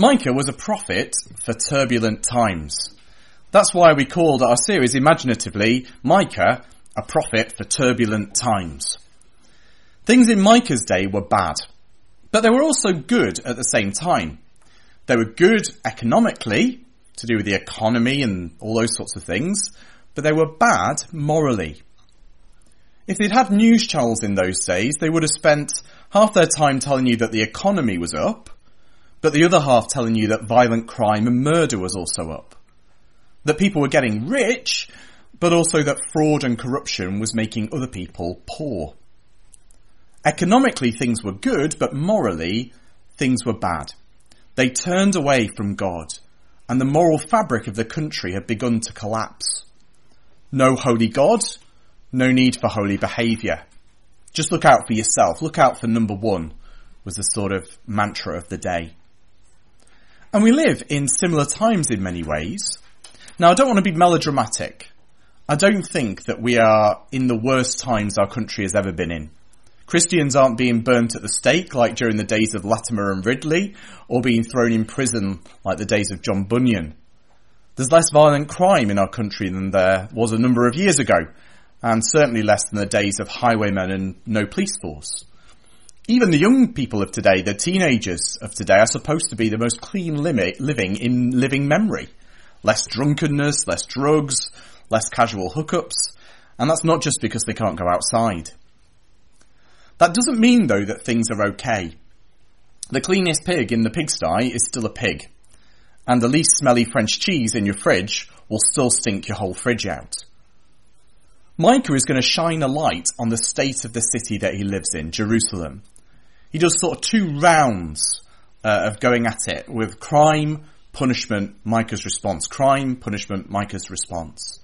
Micah was a prophet for turbulent times. That's why we called our series imaginatively Micah, a prophet for turbulent times. Things in Micah's day were bad, but they were also good at the same time. They were good economically, to do with the economy and all those sorts of things, but they were bad morally. If they'd had news channels in those days, they would have spent half their time telling you that the economy was up, but the other half telling you that violent crime and murder was also up. That people were getting rich, but also that fraud and corruption was making other people poor. Economically things were good, but morally things were bad. They turned away from God, and the moral fabric of the country had begun to collapse. No holy God, no need for holy behaviour. Just look out for yourself. Look out for number one was the sort of mantra of the day. And we live in similar times in many ways. Now I don't want to be melodramatic. I don't think that we are in the worst times our country has ever been in. Christians aren't being burnt at the stake like during the days of Latimer and Ridley, or being thrown in prison like the days of John Bunyan. There's less violent crime in our country than there was a number of years ago, and certainly less than the days of highwaymen and no police force. Even the young people of today, the teenagers of today, are supposed to be the most clean limit living in living memory. Less drunkenness, less drugs, less casual hookups, and that's not just because they can't go outside. That doesn't mean though that things are okay. The cleanest pig in the pigsty is still a pig. And the least smelly French cheese in your fridge will still stink your whole fridge out. Micah is going to shine a light on the state of the city that he lives in, Jerusalem. He does sort of two rounds uh, of going at it with crime, punishment, Micah's response. Crime, punishment, Micah's response.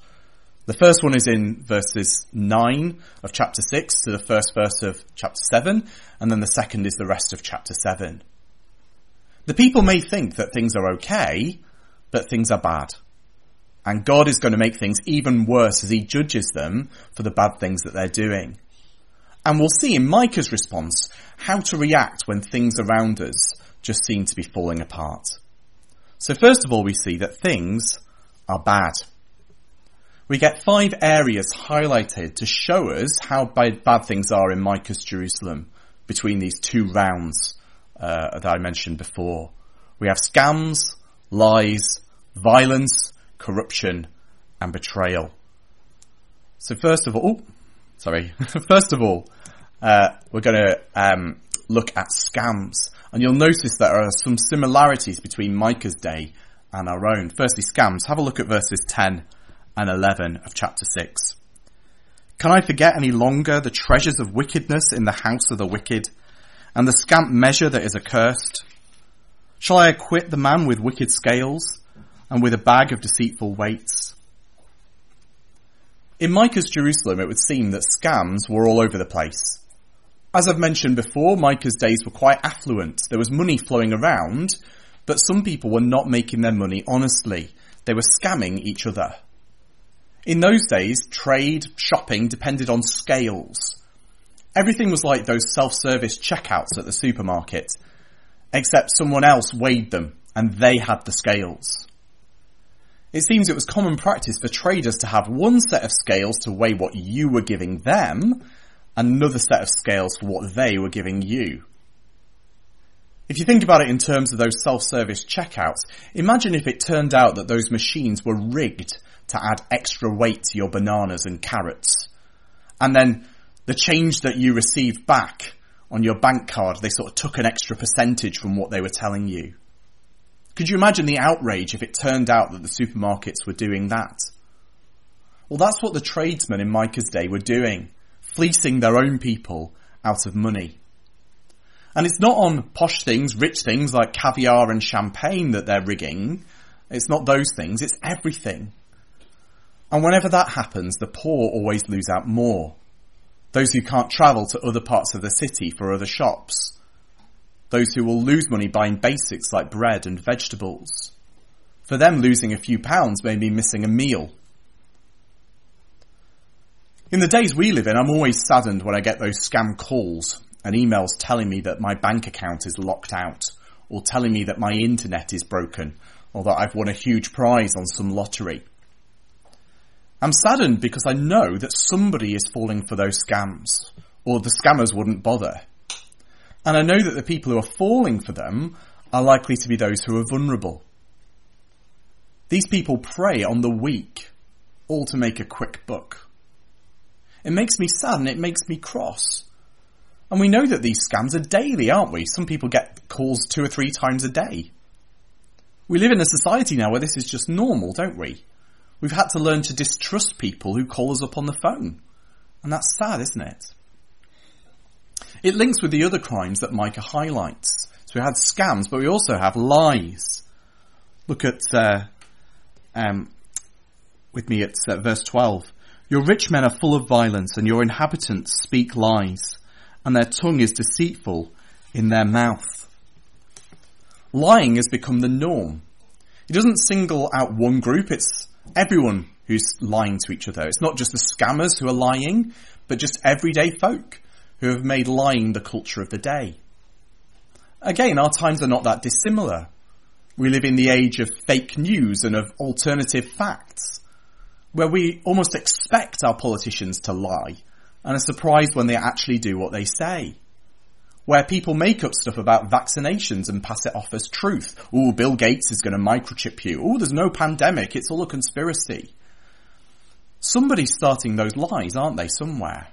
The first one is in verses 9 of chapter 6 to the first verse of chapter 7, and then the second is the rest of chapter 7. The people may think that things are okay, but things are bad. And God is going to make things even worse as he judges them for the bad things that they're doing. And we'll see in Micah's response how to react when things around us just seem to be falling apart. So first of all, we see that things are bad we get five areas highlighted to show us how bad, things are in Micah's Jerusalem between these two rounds uh, that I mentioned before. We have scams, lies, violence, corruption, and betrayal. So first of all, sorry, first of all, uh, we're going to um, look at scams, and you'll notice there are some similarities between Micah's day and our own. Firstly, scams. Have a look at verses 10 and 11 of chapter 6. Can I forget any longer the treasures of wickedness in the house of the wicked and the scant measure that is accursed? Shall I acquit the man with wicked scales and with a bag of deceitful weights? In Micah's Jerusalem, it would seem that scams were all over the place. As I've mentioned before, Micah's days were quite affluent. There was money flowing around, but some people were not making their money honestly. They were scamming each other. In those days, trade, shopping depended on scales. Everything was like those self-service checkouts at the supermarket, except someone else weighed them and they had the scales. It seems it was common practice for traders to have one set of scales to weigh what you were giving them, another set of scales for what they were giving you. If you think about it in terms of those self-service checkouts, imagine if it turned out that those machines were rigged to add extra weight to your bananas and carrots. And then the change that you received back on your bank card, they sort of took an extra percentage from what they were telling you. Could you imagine the outrage if it turned out that the supermarkets were doing that? Well, that's what the tradesmen in Micah's day were doing, fleecing their own people out of money. And it's not on posh things, rich things like caviar and champagne that they're rigging. It's not those things, it's everything. And whenever that happens, the poor always lose out more. Those who can't travel to other parts of the city for other shops. Those who will lose money buying basics like bread and vegetables. For them, losing a few pounds may mean missing a meal. In the days we live in, I'm always saddened when I get those scam calls and emails telling me that my bank account is locked out or telling me that my internet is broken or that I've won a huge prize on some lottery. I'm saddened because I know that somebody is falling for those scams or the scammers wouldn't bother. And I know that the people who are falling for them are likely to be those who are vulnerable. These people prey on the weak, all to make a quick buck. It makes me sad and it makes me cross. And we know that these scams are daily, aren't we? Some people get calls two or three times a day. We live in a society now where this is just normal, don't we? We've had to learn to distrust people who call us up on the phone. And that's sad, isn't it? It links with the other crimes that Micah highlights. So we had scams, but we also have lies. Look at, uh, um, with me at uh, verse 12. Your rich men are full of violence and your inhabitants speak lies and their tongue is deceitful in their mouth. Lying has become the norm. It doesn't single out one group, it's everyone who's lying to each other. It's not just the scammers who are lying, but just everyday folk who have made lying the culture of the day. Again, our times are not that dissimilar. We live in the age of fake news and of alternative facts, where we almost expect our politicians to lie and are surprised when they actually do what they say. Where people make up stuff about vaccinations and pass it off as truth. Oh, Bill Gates is going to microchip you. Oh, there's no pandemic. It's all a conspiracy. Somebody's starting those lies, aren't they, somewhere?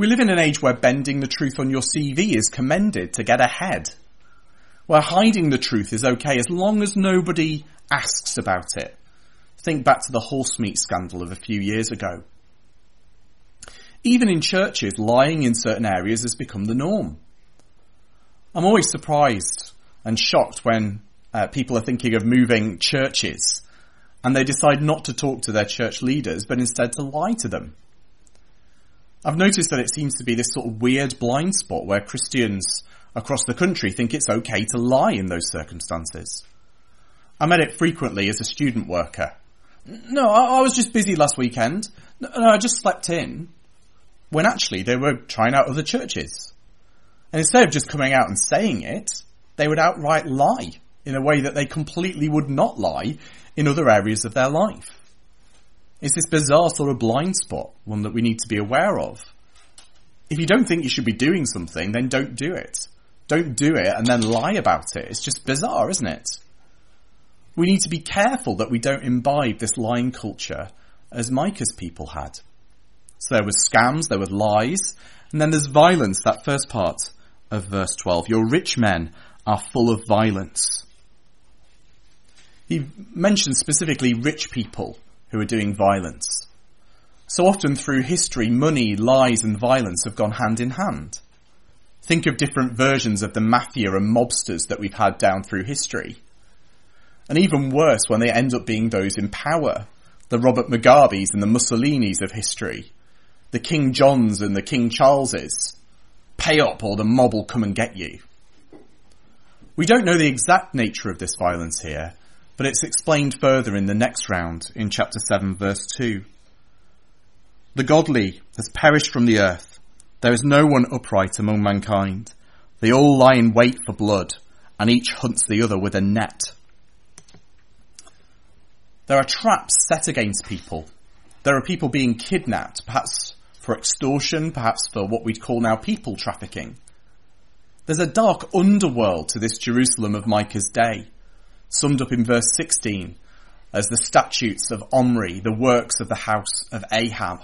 We live in an age where bending the truth on your CV is commended to get ahead. Where hiding the truth is okay as long as nobody asks about it. Think back to the horse meat scandal of a few years ago. Even in churches, lying in certain areas has become the norm. I'm always surprised and shocked when uh, people are thinking of moving churches and they decide not to talk to their church leaders but instead to lie to them. I've noticed that it seems to be this sort of weird blind spot where Christians across the country think it's okay to lie in those circumstances. I met it frequently as a student worker. No, I, I was just busy last weekend. No, no, I just slept in. When actually they were trying out other churches. And instead of just coming out and saying it, they would outright lie in a way that they completely would not lie in other areas of their life. It's this bizarre sort of blind spot, one that we need to be aware of. If you don't think you should be doing something, then don't do it. Don't do it and then lie about it. It's just bizarre, isn't it? We need to be careful that we don't imbibe this lying culture as Micah's people had. So there was scams, there was lies, and then there's violence, that first part of verse 12. Your rich men are full of violence. He mentions specifically rich people who are doing violence. So often through history, money, lies and violence have gone hand in hand. Think of different versions of the mafia and mobsters that we've had down through history. And even worse when they end up being those in power, the Robert Mugabes and the Mussolinis of history, the King Johns and the King Charleses. Pay up or the mob will come and get you. We don't know the exact nature of this violence here, but it's explained further in the next round in chapter 7 verse 2. The godly has perished from the earth. There is no one upright among mankind. They all lie in wait for blood, and each hunts the other with a net. There are traps set against people. There are people being kidnapped, perhaps for extortion, perhaps for what we'd call now people trafficking. There's a dark underworld to this Jerusalem of Micah's day summed up in verse 16 as the statutes of Omri, the works of the house of Ahab.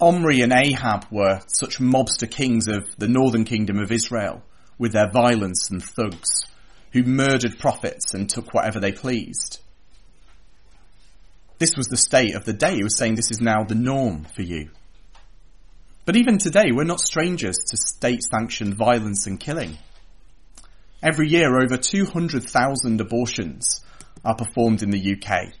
Omri and Ahab were such mobster kings of the northern kingdom of Israel with their violence and thugs who murdered prophets and took whatever they pleased. This was the state of the day. He was saying this is now the norm for you. But even today, we're not strangers to state sanctioned violence and killing. Every year, over 200,000 abortions are performed in the UK,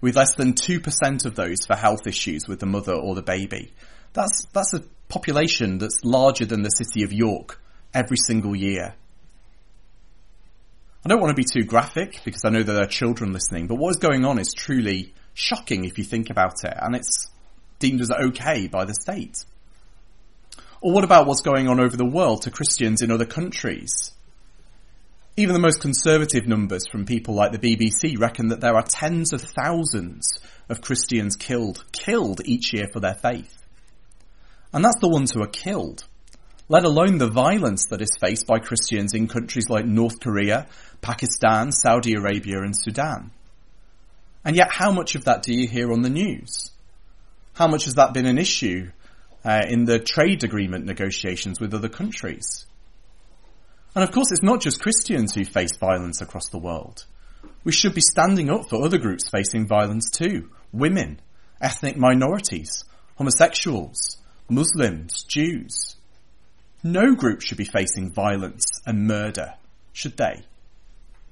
with less than 2% of those for health issues with the mother or the baby. That's, that's a population that's larger than the city of York every single year. I don't want to be too graphic because I know that there are children listening, but what is going on is truly shocking if you think about it, and it's deemed as okay by the state. Or what about what's going on over the world to Christians in other countries? Even the most conservative numbers from people like the BBC reckon that there are tens of thousands of Christians killed, killed each year for their faith. And that's the ones who are killed, let alone the violence that is faced by Christians in countries like North Korea, Pakistan, Saudi Arabia and Sudan. And yet how much of that do you hear on the news? How much has that been an issue uh, in the trade agreement negotiations with other countries? And of course, it's not just Christians who face violence across the world. We should be standing up for other groups facing violence too. Women, ethnic minorities, homosexuals, Muslims, Jews. No group should be facing violence and murder, should they?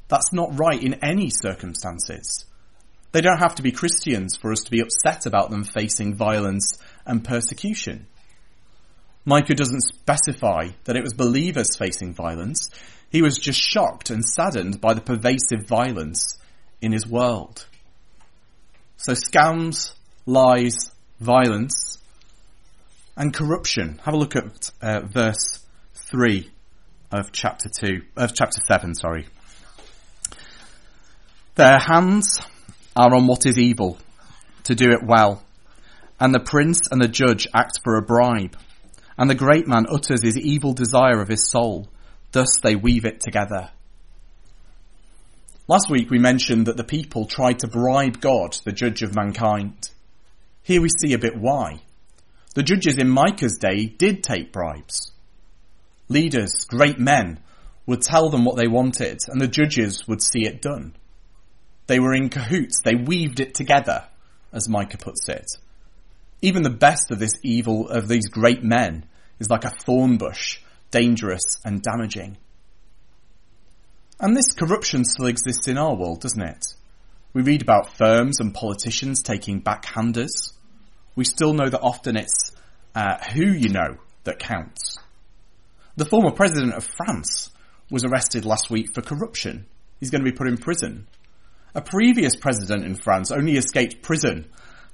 That's not right in any circumstances. They don't have to be Christians for us to be upset about them facing violence and persecution. Micah doesn't specify that it was believers facing violence. He was just shocked and saddened by the pervasive violence in his world. So scams, lies, violence, and corruption. Have a look at uh, verse 3 of chapter 2, of chapter 7, sorry. Their hands are on what is evil, to do it well. And the prince and the judge act for a bribe. And the great man utters his evil desire of his soul. Thus they weave it together. Last week we mentioned that the people tried to bribe God, the judge of mankind. Here we see a bit why. The judges in Micah's day did take bribes. Leaders, great men, would tell them what they wanted and the judges would see it done. They were in cahoots. They weaved it together, as Micah puts it. Even the best of this evil, of these great men, is like a thorn bush, dangerous and damaging. And this corruption still exists in our world, doesn't it? We read about firms and politicians taking backhanders. We still know that often it's uh, who you know that counts. The former president of France was arrested last week for corruption. He's going to be put in prison. A previous president in France only escaped prison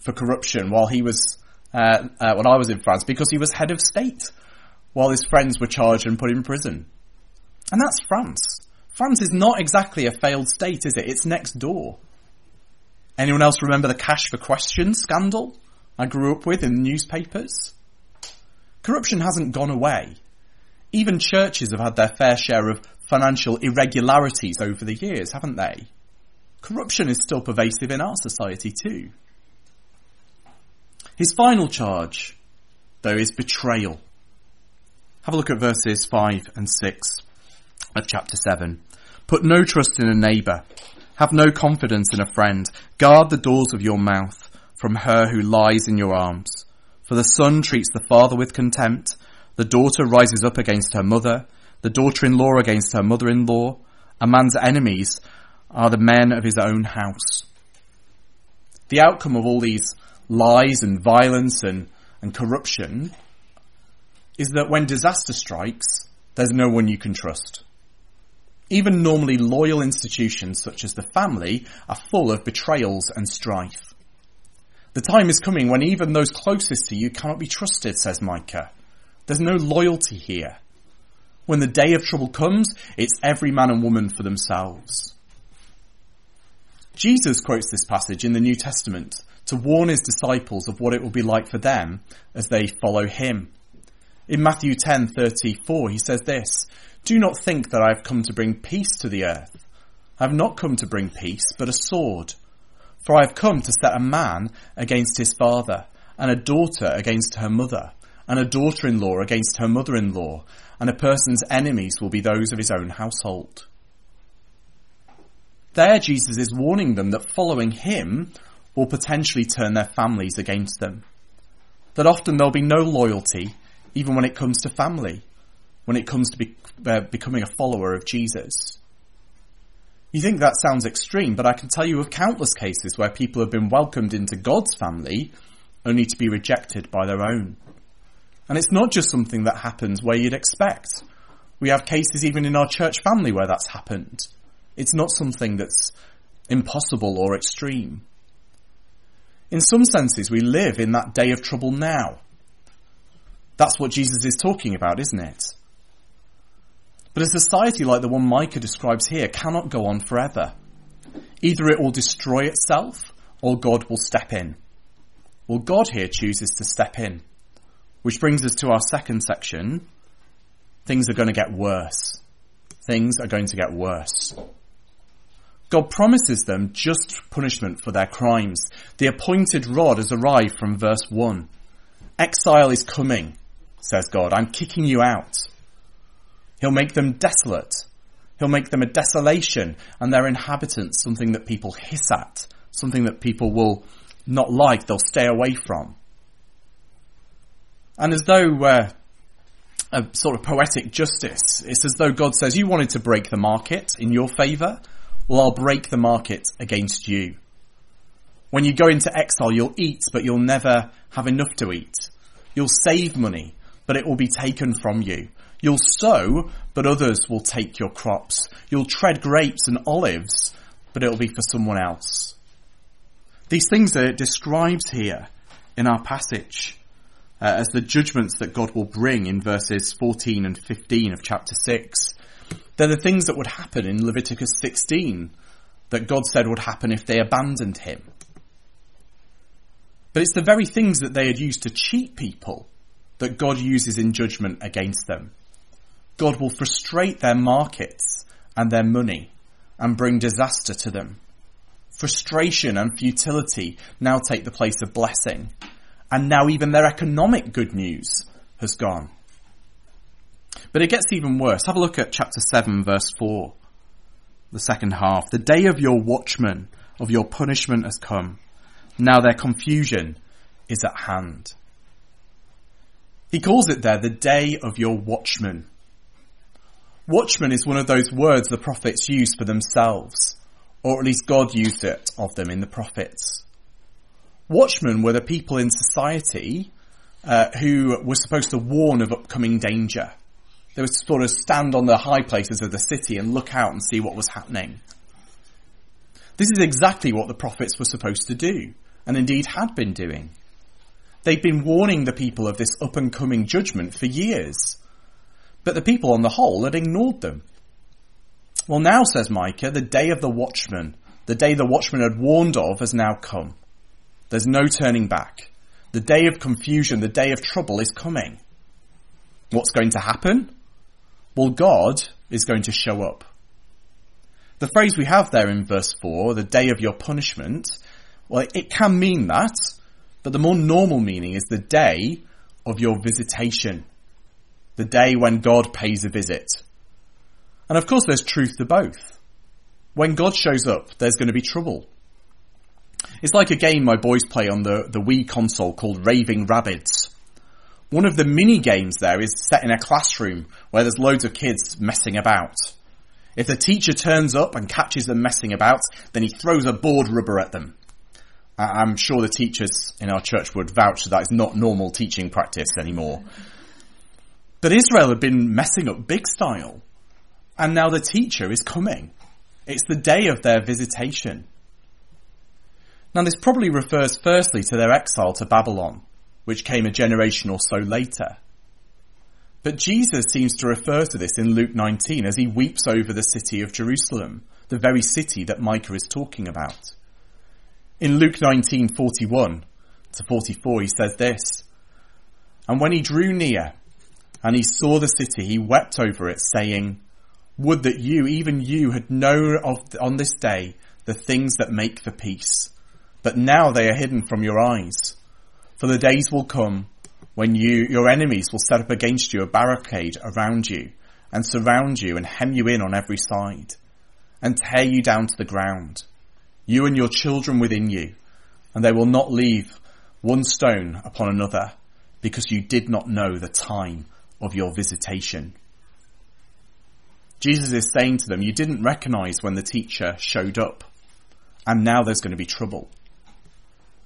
for corruption while he was, uh, uh, when I was in France, because he was head of state, while his friends were charged and put in prison. And that's France. France is not exactly a failed state, is it? It's next door. Anyone else remember the cash for questions scandal I grew up with in the newspapers? Corruption hasn't gone away. Even churches have had their fair share of financial irregularities over the years, haven't they? corruption is still pervasive in our society too. His final charge, though, is betrayal. Have a look at verses 5 and 6 of chapter 7. Put no trust in a neighbour. Have no confidence in a friend. Guard the doors of your mouth from her who lies in your arms. For the son treats the father with contempt. The daughter rises up against her mother. The daughter-in-law against her mother-in-law. A man's enemies are the men of his own house. The outcome of all these lies and violence and, and corruption is that when disaster strikes, there's no one you can trust. Even normally loyal institutions such as the family are full of betrayals and strife. The time is coming when even those closest to you cannot be trusted, says Micah. There's no loyalty here. When the day of trouble comes, it's every man and woman for themselves. Jesus quotes this passage in the New Testament to warn his disciples of what it will be like for them as they follow him. In Matthew 10:34 he says this, "Do not think that I have come to bring peace to the earth. I have not come to bring peace, but a sword. For I have come to set a man against his father, and a daughter against her mother, and a daughter-in-law against her mother-in-law, and a person's enemies will be those of his own household." There, Jesus is warning them that following him will potentially turn their families against them. That often there'll be no loyalty, even when it comes to family, when it comes to be, uh, becoming a follower of Jesus. You think that sounds extreme, but I can tell you of countless cases where people have been welcomed into God's family only to be rejected by their own. And it's not just something that happens where you'd expect. We have cases even in our church family where that's happened. It's not something that's impossible or extreme. In some senses, we live in that day of trouble now. That's what Jesus is talking about, isn't it? But a society like the one Micah describes here cannot go on forever. Either it will destroy itself or God will step in. Well, God here chooses to step in. Which brings us to our second section. Things are going to get worse. Things are going to get worse. God promises them just punishment for their crimes. The appointed rod has arrived from verse 1. Exile is coming, says God. I'm kicking you out. He'll make them desolate. He'll make them a desolation and their inhabitants something that people hiss at, something that people will not like, they'll stay away from. And as though uh, a sort of poetic justice, it's as though God says, You wanted to break the market in your favour, well, I'll break the market against you. When you go into exile, you'll eat, but you'll never have enough to eat. You'll save money, but it will be taken from you. You'll sow, but others will take your crops. You'll tread grapes and olives, but it'll be for someone else. These things that it describes here in our passage uh, as the judgments that God will bring in verses 14 and 15 of chapter 6. They're the things that would happen in Leviticus 16 that God said would happen if they abandoned him. But it's the very things that they had used to cheat people that God uses in judgment against them. God will frustrate their markets and their money and bring disaster to them. Frustration and futility now take the place of blessing. And now even their economic good news has gone. But it gets even worse. Have a look at chapter 7 verse 4. The second half. The day of your watchman, of your punishment has come. Now their confusion is at hand. He calls it there the day of your watchman. Watchman is one of those words the prophets used for themselves, or at least God used it of them in the prophets. Watchmen were the people in society uh, who were supposed to warn of upcoming danger. They would sort of stand on the high places of the city and look out and see what was happening. This is exactly what the prophets were supposed to do, and indeed had been doing. They'd been warning the people of this up and coming judgment for years. But the people on the whole had ignored them. Well, now, says Micah, the day of the watchman, the day the watchman had warned of, has now come. There's no turning back. The day of confusion, the day of trouble is coming. What's going to happen? Well, God is going to show up. The phrase we have there in verse 4, the day of your punishment, well, it can mean that, but the more normal meaning is the day of your visitation the day when God pays a visit. And of course there's truth to both. When God shows up, there's going to be trouble. It's like a game my boys play on the, the Wii console called Raving Rabbids. One of the mini games there is set in a classroom where there's loads of kids messing about. If the teacher turns up and catches them messing about, then he throws a board rubber at them. I'm sure the teachers in our church would vouch that that is not normal teaching practice anymore. But Israel had been messing up big style. And now the teacher is coming. It's the day of their visitation. Now this probably refers firstly to their exile to Babylon, which came a generation or so later. But Jesus seems to refer to this in Luke 19 as he weeps over the city of Jerusalem, the very city that Micah is talking about. In Luke 19:41 to 44 he says this, And when he drew near and he saw the city, he wept over it, saying, Would that you, even you, had known of, on this day the things that make for peace. But now they are hidden from your eyes. For the days will come when you, your enemies will set up against you a barricade around you and surround you and hem you in on every side and tear you down to the ground, you and your children within you, and they will not leave one stone upon another because you did not know the time of your visitation. Jesus is saying to them, you didn't recognize when the teacher showed up, and now there's going to be trouble.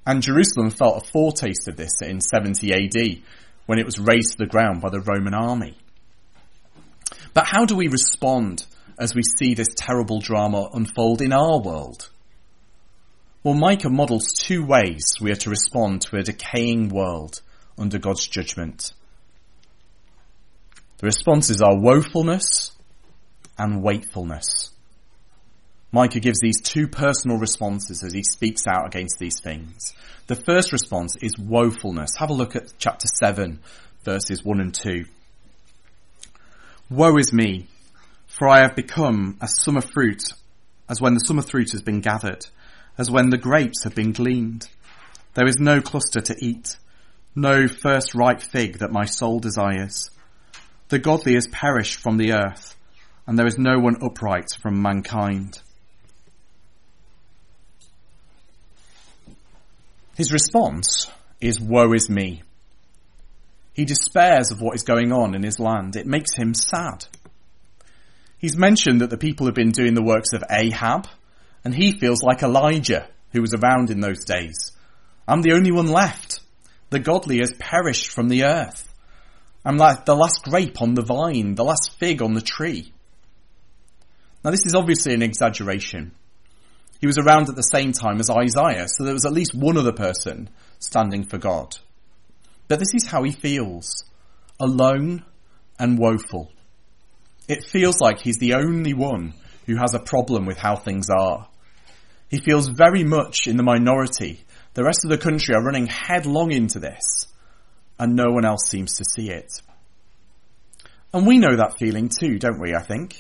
And Jerusalem felt a foretaste of this in 70 AD when it was razed to the ground by the Roman army. But how do we respond as we see this terrible drama unfold in our world? Well, Micah models two ways we are to respond to a decaying world under God's judgment. The responses are woefulness and waitfulness. Micah gives these two personal responses as he speaks out against these things. The first response is woefulness. Have a look at chapter 7, verses 1 and 2. Woe is me, for I have become as summer fruit, as when the summer fruit has been gathered, as when the grapes have been gleaned. There is no cluster to eat, no first ripe fig that my soul desires. The godly has perished from the earth, and there is no one upright from mankind. His response is, woe is me. He despairs of what is going on in his land. It makes him sad. He's mentioned that the people have been doing the works of Ahab, and he feels like Elijah, who was around in those days. I'm the only one left. The godly has perished from the earth. I'm like the last grape on the vine, the last fig on the tree. Now this is obviously an exaggeration. He was around at the same time as Isaiah, so there was at least one other person standing for God. But this is how he feels. Alone and woeful. It feels like he's the only one who has a problem with how things are. He feels very much in the minority. The rest of the country are running headlong into this, and no one else seems to see it. And we know that feeling too, don't we, I think?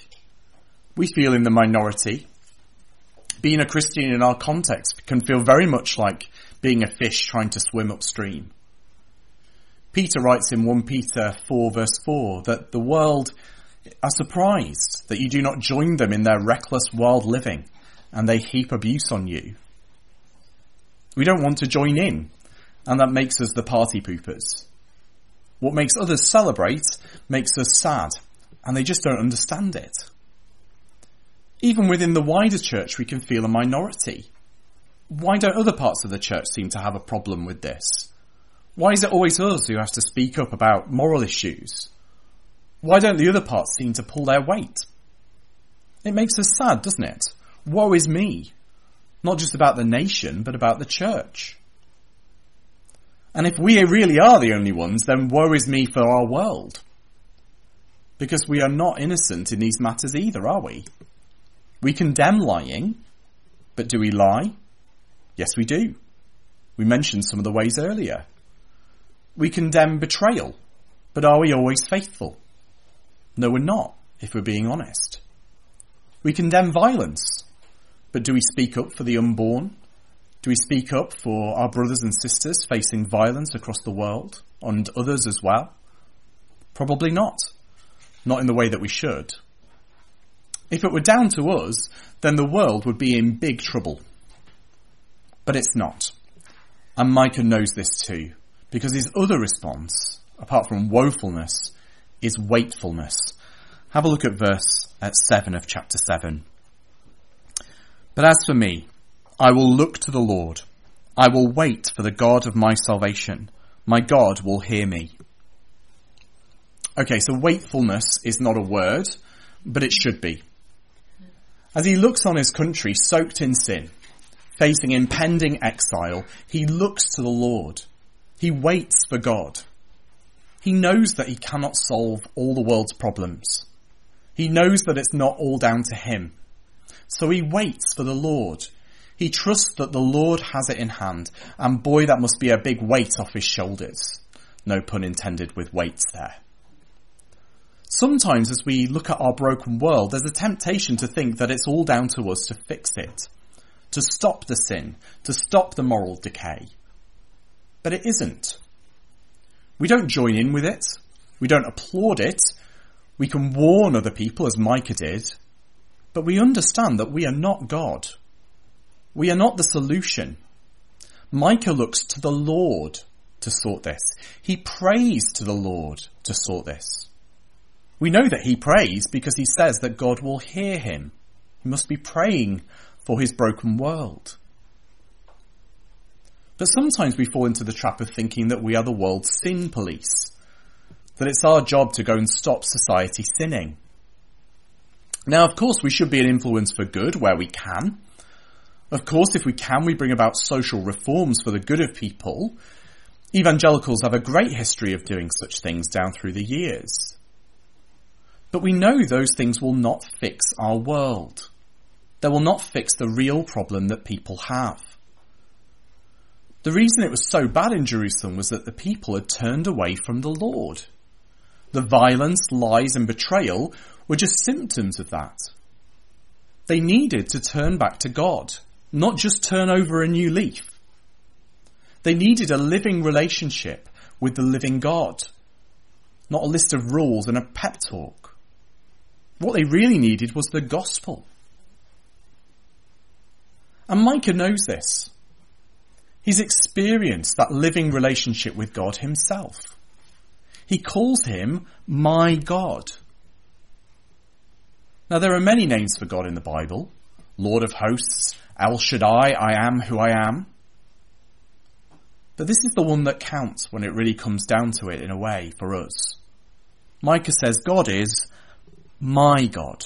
We feel in the minority. Being a Christian in our context can feel very much like being a fish trying to swim upstream. Peter writes in 1 Peter 4 verse 4 that the world are surprised that you do not join them in their reckless wild living and they heap abuse on you. We don't want to join in and that makes us the party poopers. What makes others celebrate makes us sad and they just don't understand it. Even within the wider church we can feel a minority. Why don't other parts of the church seem to have a problem with this? Why is it always us who have to speak up about moral issues? Why don't the other parts seem to pull their weight? It makes us sad, doesn't it? Woe is me. Not just about the nation, but about the church. And if we really are the only ones, then woe is me for our world. Because we are not innocent in these matters either, are we? We condemn lying, but do we lie? Yes, we do. We mentioned some of the ways earlier. We condemn betrayal, but are we always faithful? No, we're not, if we're being honest. We condemn violence, but do we speak up for the unborn? Do we speak up for our brothers and sisters facing violence across the world and others as well? Probably not. Not in the way that we should. If it were down to us, then the world would be in big trouble. But it's not. And Micah knows this too because his other response, apart from woefulness, is waitfulness. Have a look at verse at 7 of chapter 7. But as for me, I will look to the Lord. I will wait for the God of my salvation. My God will hear me. Okay, so waitfulness is not a word, but it should be. As he looks on his country soaked in sin, facing impending exile, he looks to the Lord. He waits for God. He knows that he cannot solve all the world's problems. He knows that it's not all down to him. So he waits for the Lord. He trusts that the Lord has it in hand, and boy, that must be a big weight off his shoulders. No pun intended with weights there. Sometimes as we look at our broken world, there's a temptation to think that it's all down to us to fix it, to stop the sin, to stop the moral decay but it isn't. We don't join in with it. We don't applaud it. We can warn other people as Micah did, but we understand that we are not God. We are not the solution. Micah looks to the Lord to sort this. He prays to the Lord to sort this. We know that he prays because he says that God will hear him. He must be praying for his broken world. But sometimes we fall into the trap of thinking that we are the world's sin police. That it's our job to go and stop society sinning. Now, of course, we should be an influence for good where we can. Of course, if we can, we bring about social reforms for the good of people. Evangelicals have a great history of doing such things down through the years. But we know those things will not fix our world. They will not fix the real problem that people have. The reason it was so bad in Jerusalem was that the people had turned away from the Lord. The violence, lies and betrayal were just symptoms of that. They needed to turn back to God, not just turn over a new leaf. They needed a living relationship with the living God, not a list of rules and a pep talk. What they really needed was the gospel. And Micah knows this. He's experienced that living relationship with God himself. He calls him my God. Now there are many names for God in the Bible. Lord of hosts, El Shaddai, I am who I am. But this is the one that counts when it really comes down to it in a way for us. Micah says God is my God.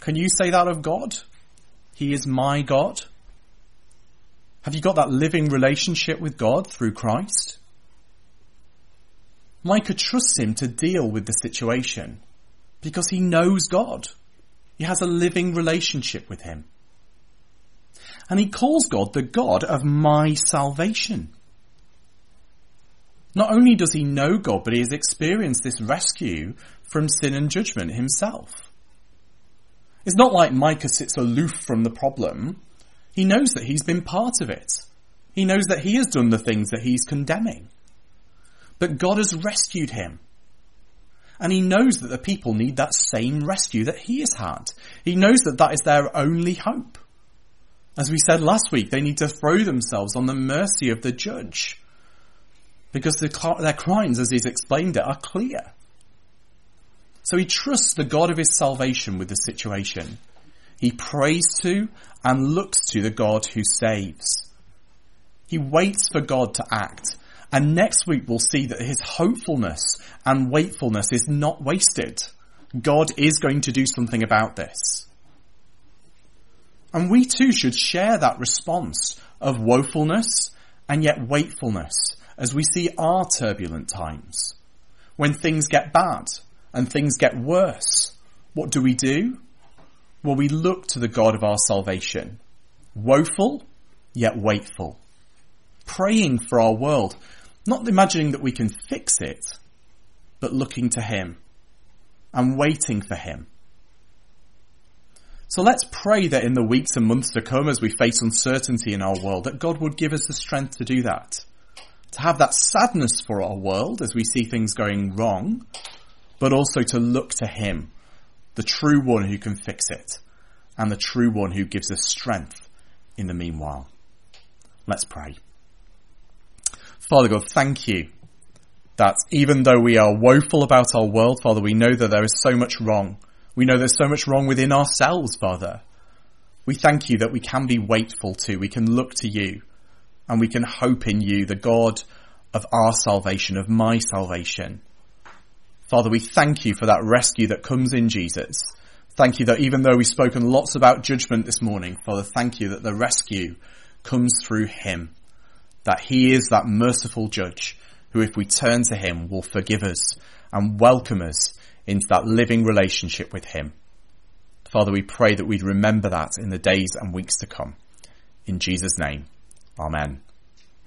Can you say that of God? He is my God. Have you got that living relationship with God through Christ? Micah trusts him to deal with the situation because he knows God. He has a living relationship with him. And he calls God the God of my salvation. Not only does he know God, but he has experienced this rescue from sin and judgment himself. It's not like Micah sits aloof from the problem. He knows that he's been part of it. He knows that he has done the things that he's condemning. But God has rescued him. And he knows that the people need that same rescue that he has had. He knows that that is their only hope. As we said last week, they need to throw themselves on the mercy of the judge. Because the, their crimes, as he's explained it, are clear. So he trusts the God of his salvation with the situation. He prays to and looks to the God who saves. He waits for God to act. And next week we'll see that his hopefulness and waitfulness is not wasted. God is going to do something about this. And we too should share that response of woefulness and yet waitfulness as we see our turbulent times. When things get bad, and things get worse, what do we do? Well, we look to the God of our salvation. Woeful, yet waitful. Praying for our world, not imagining that we can fix it, but looking to Him and waiting for Him. So let's pray that in the weeks and months to come as we face uncertainty in our world, that God would give us the strength to do that. To have that sadness for our world as we see things going wrong, but also to look to Him, the true one who can fix it, and the true one who gives us strength in the meanwhile. Let's pray. Father God, thank you that even though we are woeful about our world, Father, we know that there is so much wrong. We know there's so much wrong within ourselves, Father. We thank you that we can be waitful too. We can look to you and we can hope in you, the God of our salvation, of my salvation. Father, we thank you for that rescue that comes in Jesus. Thank you that even though we've spoken lots about judgment this morning, Father, thank you that the rescue comes through him. That he is that merciful judge who, if we turn to him, will forgive us and welcome us into that living relationship with him. Father, we pray that we'd remember that in the days and weeks to come. In Jesus' name, Amen.